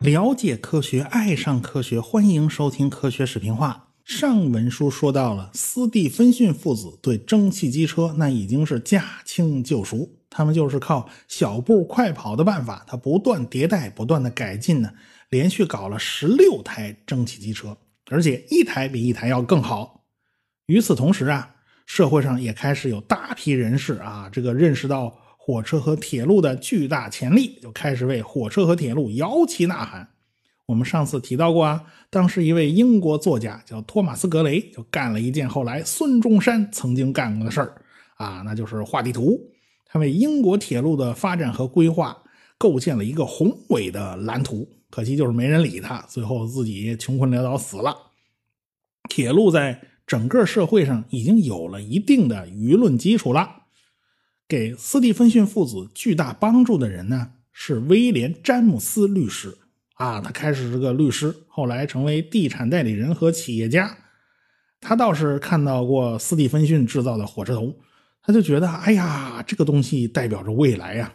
了解科学，爱上科学，欢迎收听科学视频化。上文书说到了斯蒂芬逊父子对蒸汽机车那已经是驾轻就熟，他们就是靠小步快跑的办法，他不断迭代，不断的改进呢，连续搞了十六台蒸汽机车，而且一台比一台要更好。与此同时啊，社会上也开始有大批人士啊，这个认识到。火车和铁路的巨大潜力，就开始为火车和铁路摇旗呐喊。我们上次提到过啊，当时一位英国作家叫托马斯·格雷，就干了一件后来孙中山曾经干过的事儿啊，那就是画地图。他为英国铁路的发展和规划构建了一个宏伟的蓝图，可惜就是没人理他，最后自己穷困潦倒死了。铁路在整个社会上已经有了一定的舆论基础了。给斯蒂芬逊父子巨大帮助的人呢，是威廉·詹姆斯律师啊。他开始是个律师，后来成为地产代理人和企业家。他倒是看到过斯蒂芬逊制造的火车头，他就觉得，哎呀，这个东西代表着未来呀。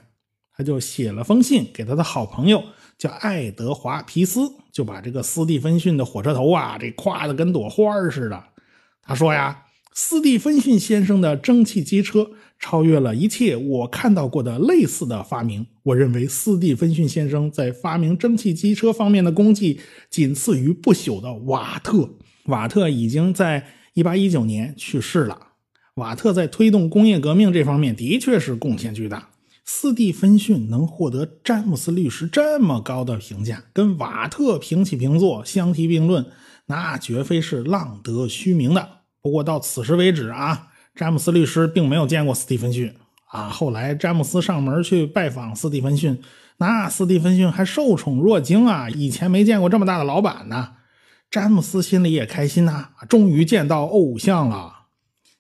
他就写了封信给他的好朋友，叫爱德华·皮斯，就把这个斯蒂芬逊的火车头啊，这夸的跟朵花似的。他说呀。斯蒂芬逊先生的蒸汽机车超越了一切我看到过的类似的发明。我认为斯蒂芬逊先生在发明蒸汽机车方面的功绩仅次于不朽的瓦特。瓦特已经在1819年去世了。瓦特在推动工业革命这方面的确是贡献巨大。斯蒂芬逊能获得詹姆斯律师这么高的评价，跟瓦特平起平坐、相提并论，那绝非是浪得虚名的。不过到此时为止啊，詹姆斯律师并没有见过斯蒂芬逊啊。后来詹姆斯上门去拜访斯蒂芬逊，那斯蒂芬逊还受宠若惊啊，以前没见过这么大的老板呢。詹姆斯心里也开心呐，终于见到偶像了。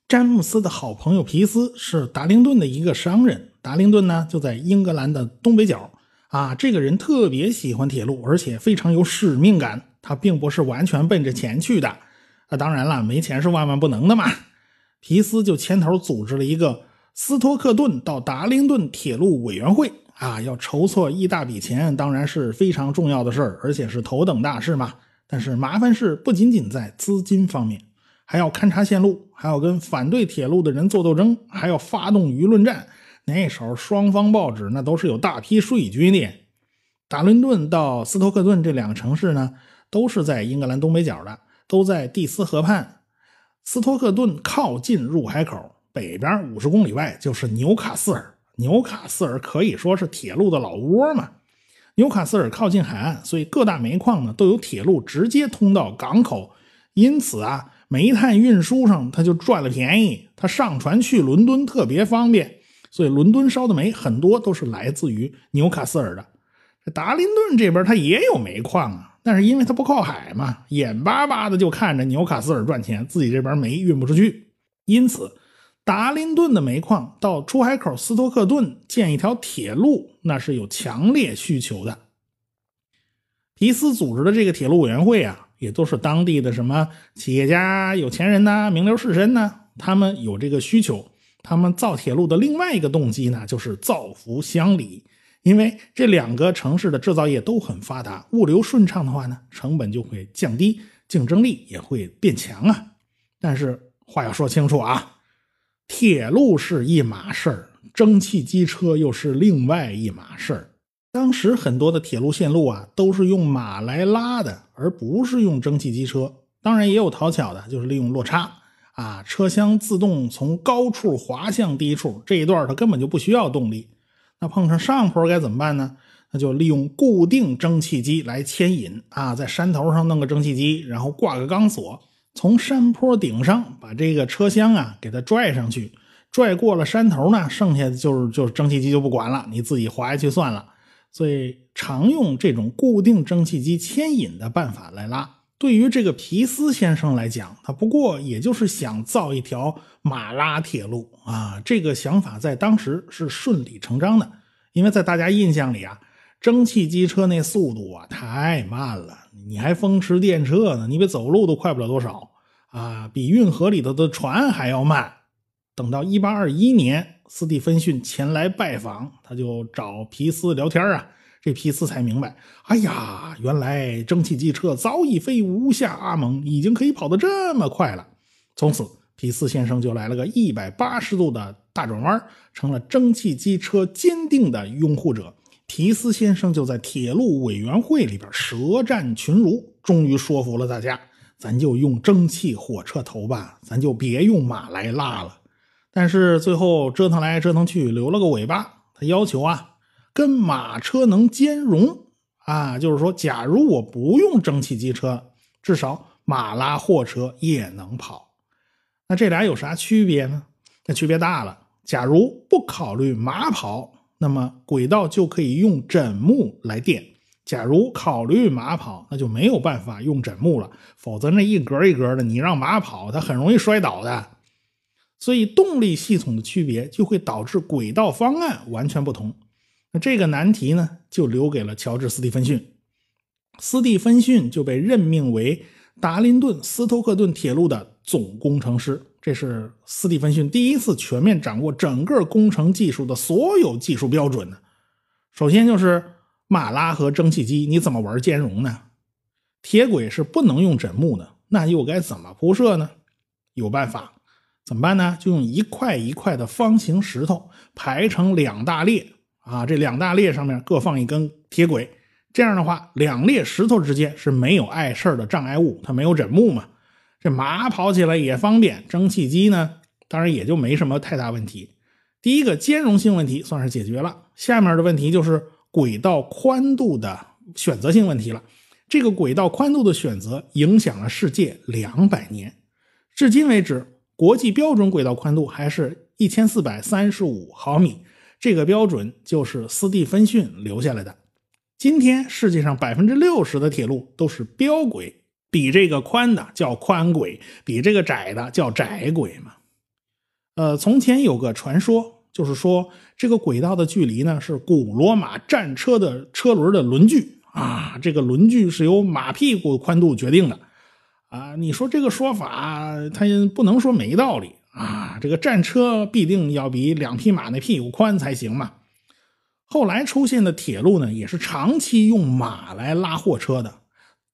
詹姆斯的好朋友皮斯是达灵顿的一个商人，达灵顿呢就在英格兰的东北角啊。这个人特别喜欢铁路，而且非常有使命感，他并不是完全奔着钱去的。那当然了，没钱是万万不能的嘛。皮斯就牵头组织了一个斯托克顿到达灵顿铁路委员会啊，要筹措一大笔钱，当然是非常重要的事儿，而且是头等大事嘛。但是麻烦事不仅仅在资金方面，还要勘察线路，还要跟反对铁路的人做斗争，还要发动舆论战。那时候双方报纸那都是有大批水军的。达伦顿到斯托克顿这两个城市呢，都是在英格兰东北角的。都在蒂斯河畔，斯托克顿靠近入海口，北边五十公里外就是纽卡斯尔。纽卡斯尔可以说是铁路的老窝嘛。纽卡斯尔靠近海岸，所以各大煤矿呢都有铁路直接通到港口，因此啊，煤炭运输上它就赚了便宜。它上船去伦敦特别方便，所以伦敦烧的煤很多都是来自于纽卡斯尔的。这达林顿这边它也有煤矿啊。但是因为它不靠海嘛，眼巴巴的就看着纽卡斯尔赚钱，自己这边煤运不出去，因此达林顿的煤矿到出海口斯托克顿建一条铁路，那是有强烈需求的。皮斯组织的这个铁路委员会啊，也都是当地的什么企业家、有钱人呐、名流士绅呐，他们有这个需求，他们造铁路的另外一个动机呢，就是造福乡里。因为这两个城市的制造业都很发达，物流顺畅的话呢，成本就会降低，竞争力也会变强啊。但是话要说清楚啊，铁路是一码事儿，蒸汽机车又是另外一码事儿。当时很多的铁路线路啊，都是用马来拉的，而不是用蒸汽机车。当然也有讨巧的，就是利用落差啊，车厢自动从高处滑向低处，这一段它根本就不需要动力。那碰上上坡该怎么办呢？那就利用固定蒸汽机来牵引啊，在山头上弄个蒸汽机，然后挂个钢索，从山坡顶上把这个车厢啊给它拽上去，拽过了山头呢，剩下的就是就是蒸汽机就不管了，你自己滑下去算了。所以常用这种固定蒸汽机牵引的办法来拉。对于这个皮斯先生来讲，他不过也就是想造一条马拉铁路啊。这个想法在当时是顺理成章的，因为在大家印象里啊，蒸汽机车那速度啊太慢了，你还风驰电掣呢，你比走路都快不了多少啊，比运河里头的船还要慢。等到一八二一年，斯蒂芬逊前来拜访，他就找皮斯聊天啊。这皮斯才明白，哎呀，原来蒸汽机车早已非无下阿蒙，已经可以跑得这么快了。从此，皮斯先生就来了个一百八十度的大转弯，成了蒸汽机车坚定的拥护者。皮斯先生就在铁路委员会里边舌战群儒，终于说服了大家，咱就用蒸汽火车头吧，咱就别用马来拉了。但是最后折腾来折腾去，留了个尾巴。他要求啊，跟马车能兼容啊，就是说，假如我不用蒸汽机车，至少马拉货车也能跑。那这俩有啥区别呢？那区别大了。假如不考虑马跑，那么轨道就可以用枕木来垫；假如考虑马跑，那就没有办法用枕木了。否则那一格一格的，你让马跑，它很容易摔倒的。所以动力系统的区别就会导致轨道方案完全不同。这个难题呢，就留给了乔治·斯蒂芬逊。斯蒂芬逊就被任命为达林顿斯托克顿铁路的总工程师。这是斯蒂芬逊第一次全面掌握整个工程技术的所有技术标准呢。首先就是马拉和蒸汽机，你怎么玩兼容呢？铁轨是不能用枕木的，那又该怎么铺设呢？有办法，怎么办呢？就用一块一块的方形石头排成两大列啊，这两大列上面各放一根铁轨，这样的话，两列石头之间是没有碍事的障碍物，它没有枕木嘛。这马跑起来也方便，蒸汽机呢，当然也就没什么太大问题。第一个兼容性问题算是解决了，下面的问题就是轨道宽度的选择性问题了。这个轨道宽度的选择影响了世界两百年，至今为止，国际标准轨道宽度还是一千四百三十五毫米，这个标准就是斯蒂芬逊留下来的。今天世界上百分之六十的铁路都是标轨。比这个宽的叫宽轨，比这个窄的叫窄轨嘛。呃，从前有个传说，就是说这个轨道的距离呢是古罗马战车的车轮的轮距啊，这个轮距是由马屁股宽度决定的啊。你说这个说法，它不能说没道理啊。这个战车必定要比两匹马那屁股宽才行嘛。后来出现的铁路呢，也是长期用马来拉货车的。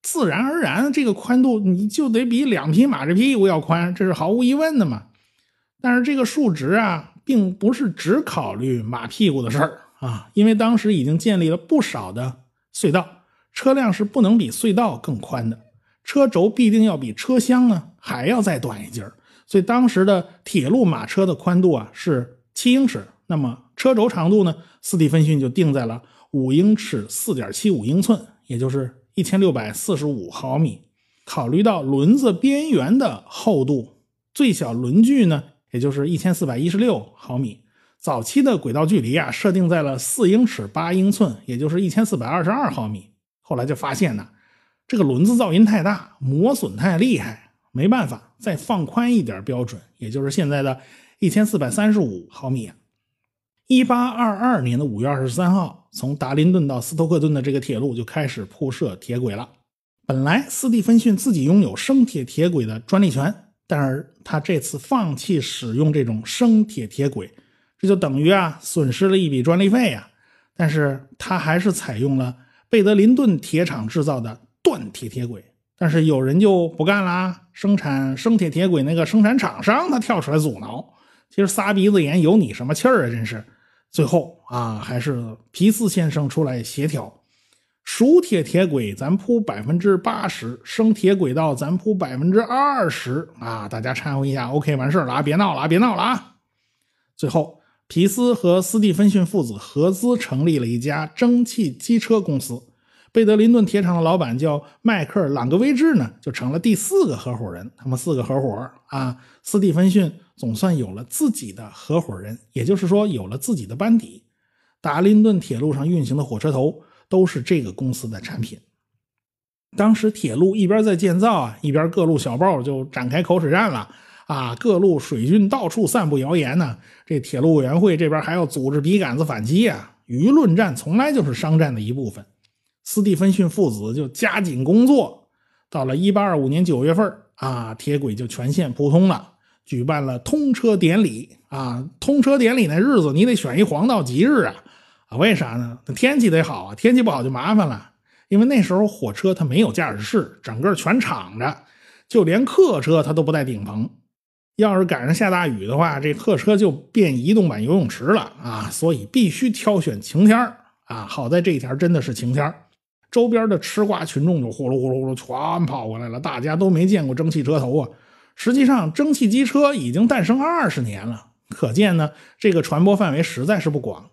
自然而然，这个宽度你就得比两匹马这屁股要宽，这是毫无疑问的嘛。但是这个数值啊，并不是只考虑马屁股的事儿啊，因为当时已经建立了不少的隧道，车辆是不能比隧道更宽的，车轴必定要比车厢呢还要再短一截儿。所以当时的铁路马车的宽度啊是七英尺，那么车轴长度呢，斯蒂芬逊就定在了五英尺四点七五英寸，也就是。一千六百四十五毫米，考虑到轮子边缘的厚度，最小轮距呢，也就是一千四百一十六毫米。早期的轨道距离啊，设定在了四英尺八英寸，也就是一千四百二十二毫米。后来就发现呢，这个轮子噪音太大，磨损太厉害，没办法再放宽一点标准，也就是现在的一千四百三十五毫米。一八二二年的五月二十三号，从达林顿到斯托克顿的这个铁路就开始铺设铁轨了。本来斯蒂芬逊自己拥有生铁铁轨的专利权，但是他这次放弃使用这种生铁铁轨，这就等于啊损失了一笔专利费呀。但是他还是采用了贝德林顿铁厂制造的锻铁铁轨。但是有人就不干啦，生产生铁铁轨那个生产厂商他跳出来阻挠，其实撒鼻子眼有你什么气儿啊？真是。最后啊，还是皮斯先生出来协调，熟铁铁轨咱铺百分之八十，生铁轨道咱铺百分之二十啊！大家掺和一下，OK，完事了啊！别闹了啊！别闹了啊！最后，皮斯和斯蒂芬逊父子合资成立了一家蒸汽机车公司。贝德林顿铁厂的老板叫迈克尔·朗格威治呢，就成了第四个合伙人。他们四个合伙啊，斯蒂芬逊总算有了自己的合伙人，也就是说有了自己的班底。达林顿铁路上运行的火车头都是这个公司的产品。当时铁路一边在建造啊，一边各路小报就展开口水战了啊，各路水军到处散布谣言呢。这铁路委员会这边还要组织笔杆子反击啊，舆论战从来就是商战的一部分。斯蒂芬逊父子就加紧工作，到了1825年9月份啊，铁轨就全线铺通了。举办了通车典礼啊。通车典礼那日子，你得选一黄道吉日啊啊！为啥呢？天气得好啊，天气不好就麻烦了。因为那时候火车它没有驾驶室，整个全敞着，就连客车它都不带顶棚。要是赶上下大雨的话，这客车就变移动版游泳池了啊！所以必须挑选晴天啊。好在这一天真的是晴天周边的吃瓜群众就呼噜呼噜呼噜全跑过来了，大家都没见过蒸汽车头啊！实际上，蒸汽机车已经诞生二十年了，可见呢，这个传播范围实在是不广。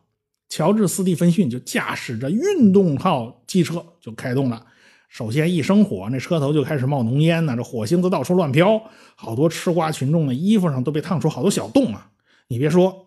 乔治·斯蒂芬逊就驾驶着运动号机车就开动了。首先一生火，那车头就开始冒浓烟呢，这火星子到处乱飘，好多吃瓜群众的衣服上都被烫出好多小洞啊！你别说，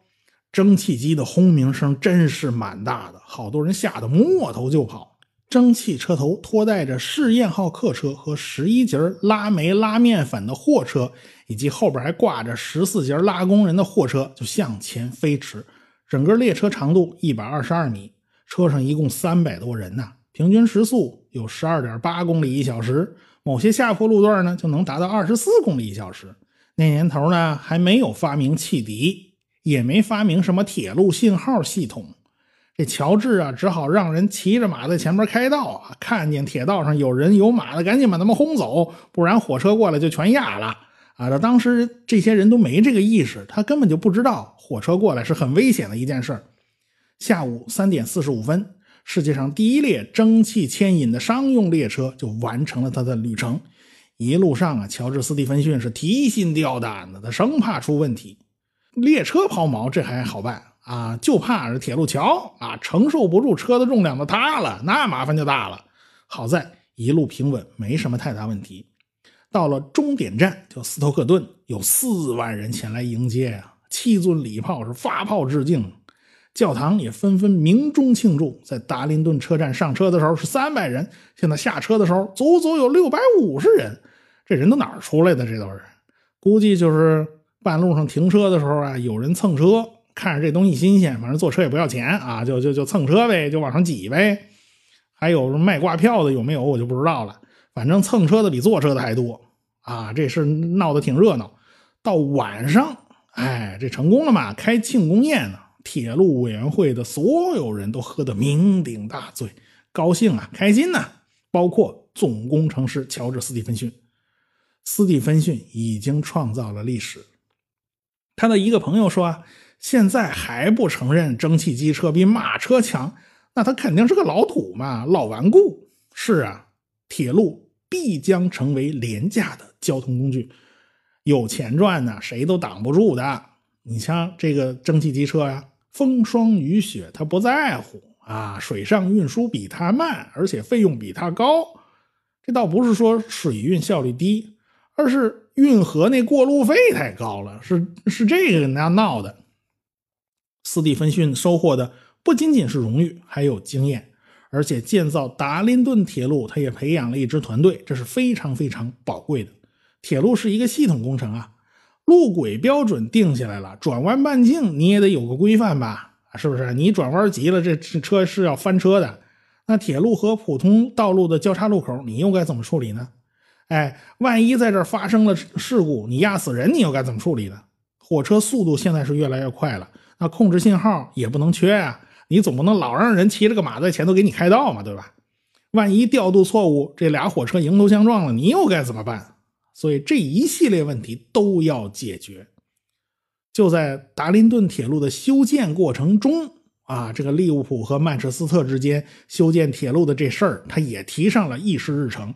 蒸汽机的轰鸣声真是蛮大的，好多人吓得摸头就跑。蒸汽车头拖带着试验号客车和十一节拉煤拉面粉的货车，以及后边还挂着十四节拉工人的货车，就向前飞驰。整个列车长度一百二十二米，车上一共三百多人呐，平均时速有十二点八公里一小时，某些下坡路段呢就能达到二十四公里一小时。那年头呢，还没有发明汽笛，也没发明什么铁路信号系统。这乔治啊，只好让人骑着马在前面开道啊，看见铁道上有人有马的，赶紧把他们轰走，不然火车过来就全压了啊！这当时这些人都没这个意识，他根本就不知道火车过来是很危险的一件事下午三点四十五分，世界上第一列蒸汽牵引的商用列车就完成了它的旅程。一路上啊，乔治·斯蒂芬逊是提心吊胆的，他生怕出问题。列车抛锚，这还好办。啊，就怕是铁路桥啊，承受不住车的重量都塌了，那麻烦就大了。好在一路平稳，没什么太大问题。到了终点站，叫斯托克顿，有四万人前来迎接啊，七尊礼炮是发炮致敬，教堂也纷纷鸣钟庆祝。在达林顿车站上车的时候是三百人，现在下车的时候足足有六百五十人。这人都哪儿出来的？这都是估计就是半路上停车的时候啊，有人蹭车。看着这东西新鲜，反正坐车也不要钱啊，就就就蹭车呗，就往上挤呗。还有卖挂票的有没有，我就不知道了。反正蹭车的比坐车的还多啊，这事闹得挺热闹。到晚上，哎，这成功了嘛？开庆功宴呢，铁路委员会的所有人都喝得酩酊大醉，高兴啊，开心呐。包括总工程师乔治·斯蒂芬逊。斯蒂芬逊已经创造了历史。他的一个朋友说啊。现在还不承认蒸汽机车比马车强，那他肯定是个老土嘛，老顽固。是啊，铁路必将成为廉价的交通工具，有钱赚呢，谁都挡不住的。你像这个蒸汽机车呀，风霜雨雪他不在乎啊，水上运输比它慢，而且费用比它高。这倒不是说水运效率低，而是运河那过路费太高了，是是这个那闹的。斯蒂芬逊收获的不仅仅是荣誉，还有经验，而且建造达林顿铁路，他也培养了一支团队，这是非常非常宝贵的。铁路是一个系统工程啊，路轨标准定下来了，转弯半径你也得有个规范吧？是不是？你转弯急了，这车是要翻车的。那铁路和普通道路的交叉路口，你又该怎么处理呢？哎，万一在这发生了事故，你压死人，你又该怎么处理呢？火车速度现在是越来越快了。那控制信号也不能缺啊！你总不能老让人骑着个马在前头给你开道嘛，对吧？万一调度错误，这俩火车迎头相撞了，你又该怎么办？所以这一系列问题都要解决。就在达林顿铁路的修建过程中啊，这个利物浦和曼彻斯特之间修建铁路的这事儿，他也提上了议事日程。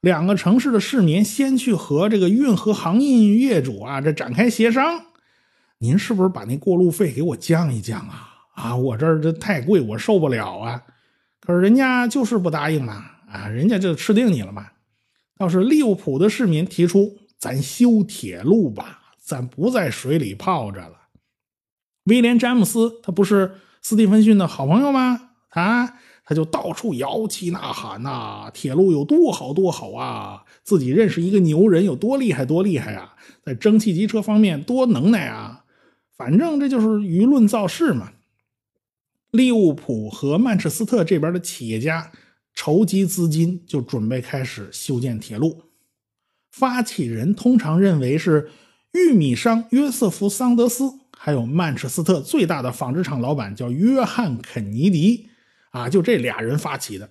两个城市的市民先去和这个运河航运业主啊，这展开协商。您是不是把那过路费给我降一降啊？啊，我这儿这太贵，我受不了啊！可是人家就是不答应嘛，啊，人家就吃定你了嘛。倒是利物浦的市民提出，咱修铁路吧，咱不在水里泡着了。威廉詹姆斯他不是斯蒂芬逊的好朋友吗？啊，他就到处摇旗呐喊呐，铁路有多好多好啊，自己认识一个牛人有多厉害多厉害啊，在蒸汽机车方面多能耐啊！反正这就是舆论造势嘛。利物浦和曼彻斯特这边的企业家筹集资金，就准备开始修建铁路。发起人通常认为是玉米商约瑟夫·桑德斯，还有曼彻斯特最大的纺织厂老板叫约翰·肯尼迪，啊，就这俩人发起的。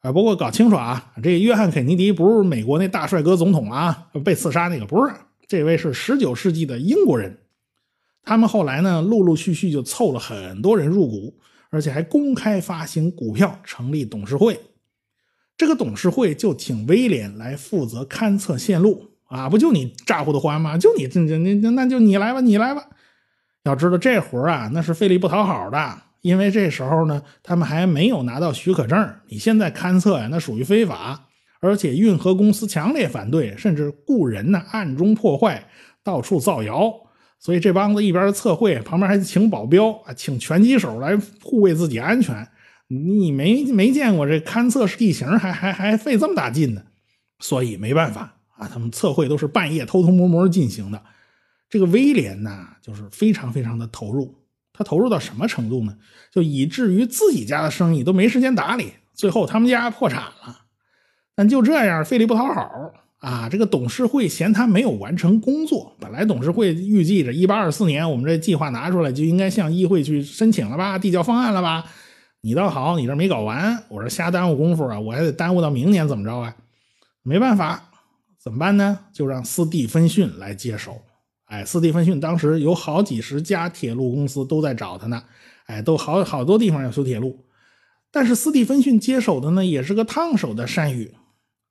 啊，不过搞清楚啊，这约翰·肯尼迪不是美国那大帅哥总统啊，被刺杀那个不是，这位是十九世纪的英国人。他们后来呢，陆陆续续就凑了很多人入股，而且还公开发行股票，成立董事会。这个董事会就请威廉来负责勘测线路啊，不就你咋呼的还吗？就你这这那那就你来吧，你来吧。要知道这活儿啊，那是费力不讨好的。因为这时候呢，他们还没有拿到许可证。你现在勘测呀，那属于非法，而且运河公司强烈反对，甚至雇人呢，暗中破坏，到处造谣。所以这帮子一边测绘，旁边还请保镖啊，请拳击手来护卫自己安全。你没没见过这勘测地形还还还费这么大劲呢？所以没办法啊，他们测绘都是半夜偷偷摸摸进行的。这个威廉呢，就是非常非常的投入。他投入到什么程度呢？就以至于自己家的生意都没时间打理，最后他们家破产了。但就这样费力不讨好啊！这个董事会嫌他没有完成工作。本来董事会预计着一八二四年，我们这计划拿出来就应该向议会去申请了吧，递交方案了吧？你倒好，你这没搞完，我这瞎耽误功夫啊！我还得耽误到明年怎么着啊？没办法，怎么办呢？就让斯蒂芬逊来接手。哎，斯蒂芬逊当时有好几十家铁路公司都在找他呢，哎，都好好多地方要修铁路，但是斯蒂芬逊接手的呢也是个烫手的山芋。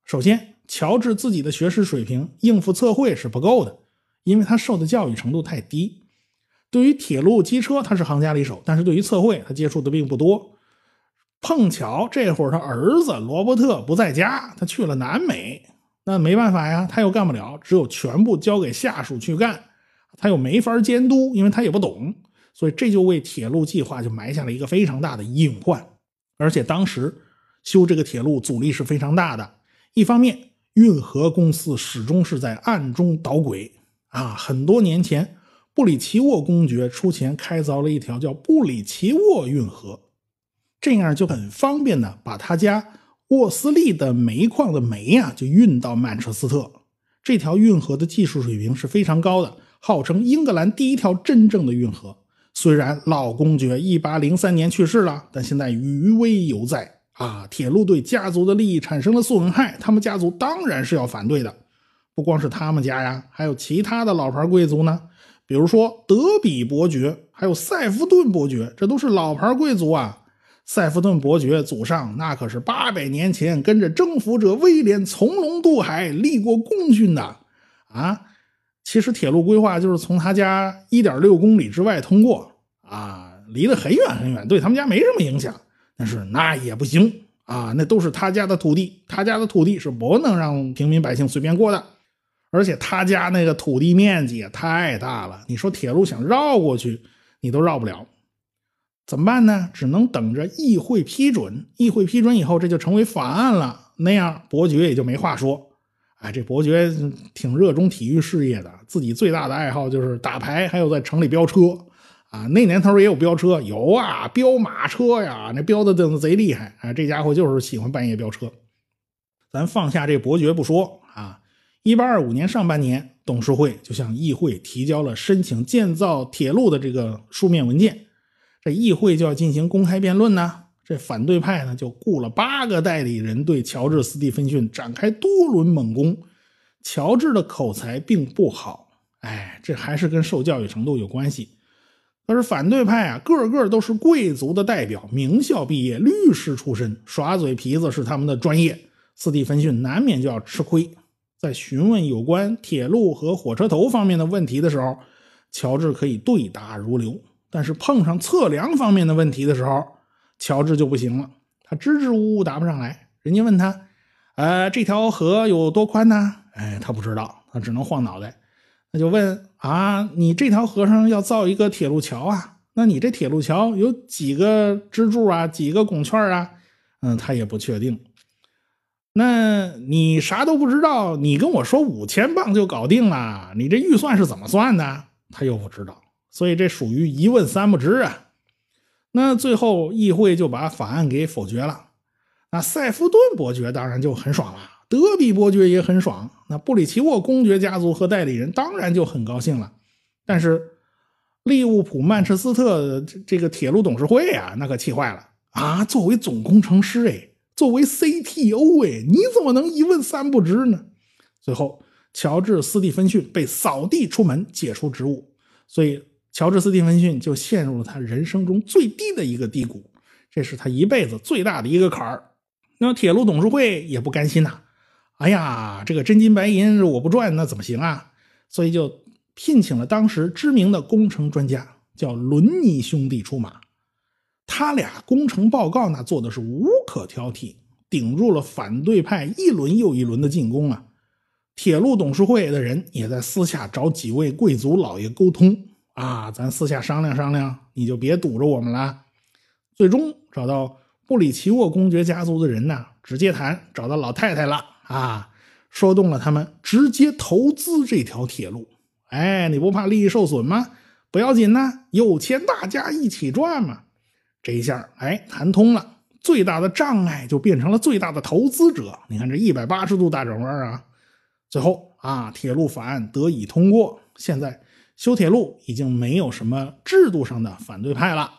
首先，乔治自己的学识水平应付测绘是不够的，因为他受的教育程度太低。对于铁路、机车，他是行家里手，但是对于测绘，他接触的并不多。碰巧这会儿他儿子罗伯特不在家，他去了南美，那没办法呀，他又干不了，只有全部交给下属去干。他又没法监督，因为他也不懂，所以这就为铁路计划就埋下了一个非常大的隐患。而且当时修这个铁路阻力是非常大的。一方面，运河公司始终是在暗中捣鬼啊。很多年前，布里奇沃公爵出钱开凿了一条叫布里奇沃运河，这样就很方便的把他家沃斯利的煤矿的煤呀就运到曼彻斯特。这条运河的技术水平是非常高的。号称英格兰第一条真正的运河，虽然老公爵一八零三年去世了，但现在余威犹在啊！铁路对家族的利益产生了损害，他们家族当然是要反对的。不光是他们家呀，还有其他的老牌贵族呢，比如说德比伯爵，还有塞夫顿伯爵，这都是老牌贵族啊。塞夫顿伯爵祖上那可是八百年前跟着征服者威廉从龙渡海，立过功勋的啊！其实铁路规划就是从他家一点六公里之外通过啊，离得很远很远，对他们家没什么影响。但是那也不行啊，那都是他家的土地，他家的土地是不能让平民百姓随便过的。而且他家那个土地面积也太大了，你说铁路想绕过去，你都绕不了。怎么办呢？只能等着议会批准。议会批准以后，这就成为法案了，那样伯爵也就没话说。哎，这伯爵挺热衷体育事业的，自己最大的爱好就是打牌，还有在城里飙车。啊，那年头也有飙车，有啊，飙马车呀，那飙的真的贼厉害。啊，这家伙就是喜欢半夜飙车。咱放下这伯爵不说啊，一八二五年上半年，董事会就向议会提交了申请建造铁路的这个书面文件，这议会就要进行公开辩论呢。这反对派呢，就雇了八个代理人，对乔治·斯蒂芬逊展开多轮猛攻。乔治的口才并不好，哎，这还是跟受教育程度有关系。可是反对派啊，个个都是贵族的代表，名校毕业，律师出身，耍嘴皮子是他们的专业。斯蒂芬逊难免就要吃亏。在询问有关铁路和火车头方面的问题的时候，乔治可以对答如流；但是碰上测量方面的问题的时候，乔治就不行了，他支支吾吾答不上来。人家问他：“呃，这条河有多宽呢？”哎，他不知道，他只能晃脑袋。那就问：“啊，你这条河上要造一个铁路桥啊？那你这铁路桥有几个支柱啊？几个拱券啊？”嗯，他也不确定。那你啥都不知道，你跟我说五千磅就搞定了，你这预算是怎么算的？他又不知道，所以这属于一问三不知啊。那最后议会就把法案给否决了。那塞夫顿伯爵当然就很爽了，德比伯爵也很爽，那布里奇沃公爵家族和代理人当然就很高兴了。但是利物浦曼彻斯特这个铁路董事会啊，那可气坏了啊！作为总工程师哎，作为 CTO 哎，你怎么能一问三不知呢？最后，乔治斯蒂芬逊被扫地出门，解除职务。所以，乔治斯蒂芬逊就陷入了他人生中最低的一个低谷，这是他一辈子最大的一个坎儿。那铁路董事会也不甘心呐。哎呀，这个真金白银我不赚，那怎么行啊？所以就聘请了当时知名的工程专家，叫伦尼兄弟出马。他俩工程报告那做的是无可挑剔，顶住了反对派一轮又一轮的进攻啊。铁路董事会的人也在私下找几位贵族老爷沟通啊，咱私下商量商量，你就别堵着我们了。最终找到布里奇沃公爵家族的人呢，直接谈，找到老太太了。啊，说动了他们直接投资这条铁路。哎，你不怕利益受损吗？不要紧呐，有钱大家一起赚嘛。这一下，哎，谈通了，最大的障碍就变成了最大的投资者。你看这一百八十度大转弯啊！最后啊，铁路法案得以通过，现在修铁路已经没有什么制度上的反对派了。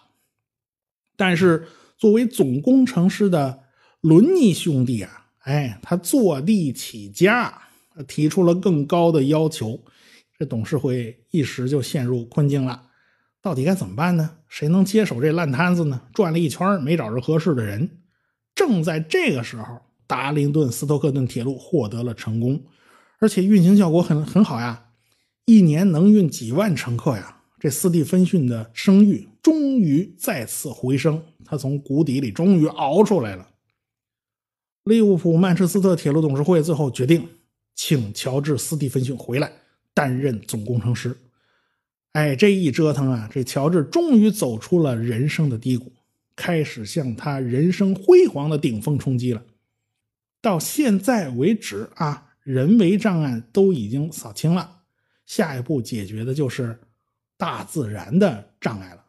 但是，作为总工程师的伦尼兄弟啊。哎，他坐地起价，提出了更高的要求，这董事会一时就陷入困境了。到底该怎么办呢？谁能接手这烂摊子呢？转了一圈没找着合适的人。正在这个时候，达灵顿斯托克顿铁路获得了成功，而且运行效果很很好呀，一年能运几万乘客呀。这斯蒂芬逊的声誉终于再次回升，他从谷底里终于熬出来了。利物浦曼彻斯特铁路董事会最后决定请乔治·斯蒂芬逊回来担任总工程师。哎，这一折腾啊，这乔治终于走出了人生的低谷，开始向他人生辉煌的顶峰冲击了。到现在为止啊，人为障碍都已经扫清了，下一步解决的就是大自然的障碍了。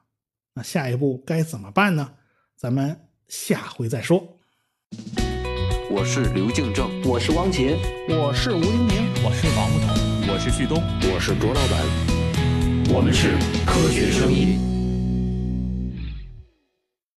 那下一步该怎么办呢？咱们下回再说。我是刘敬正，我是汪杰，我是吴英明，我是王木头，我是旭东，我是卓老板，我们是科学声音。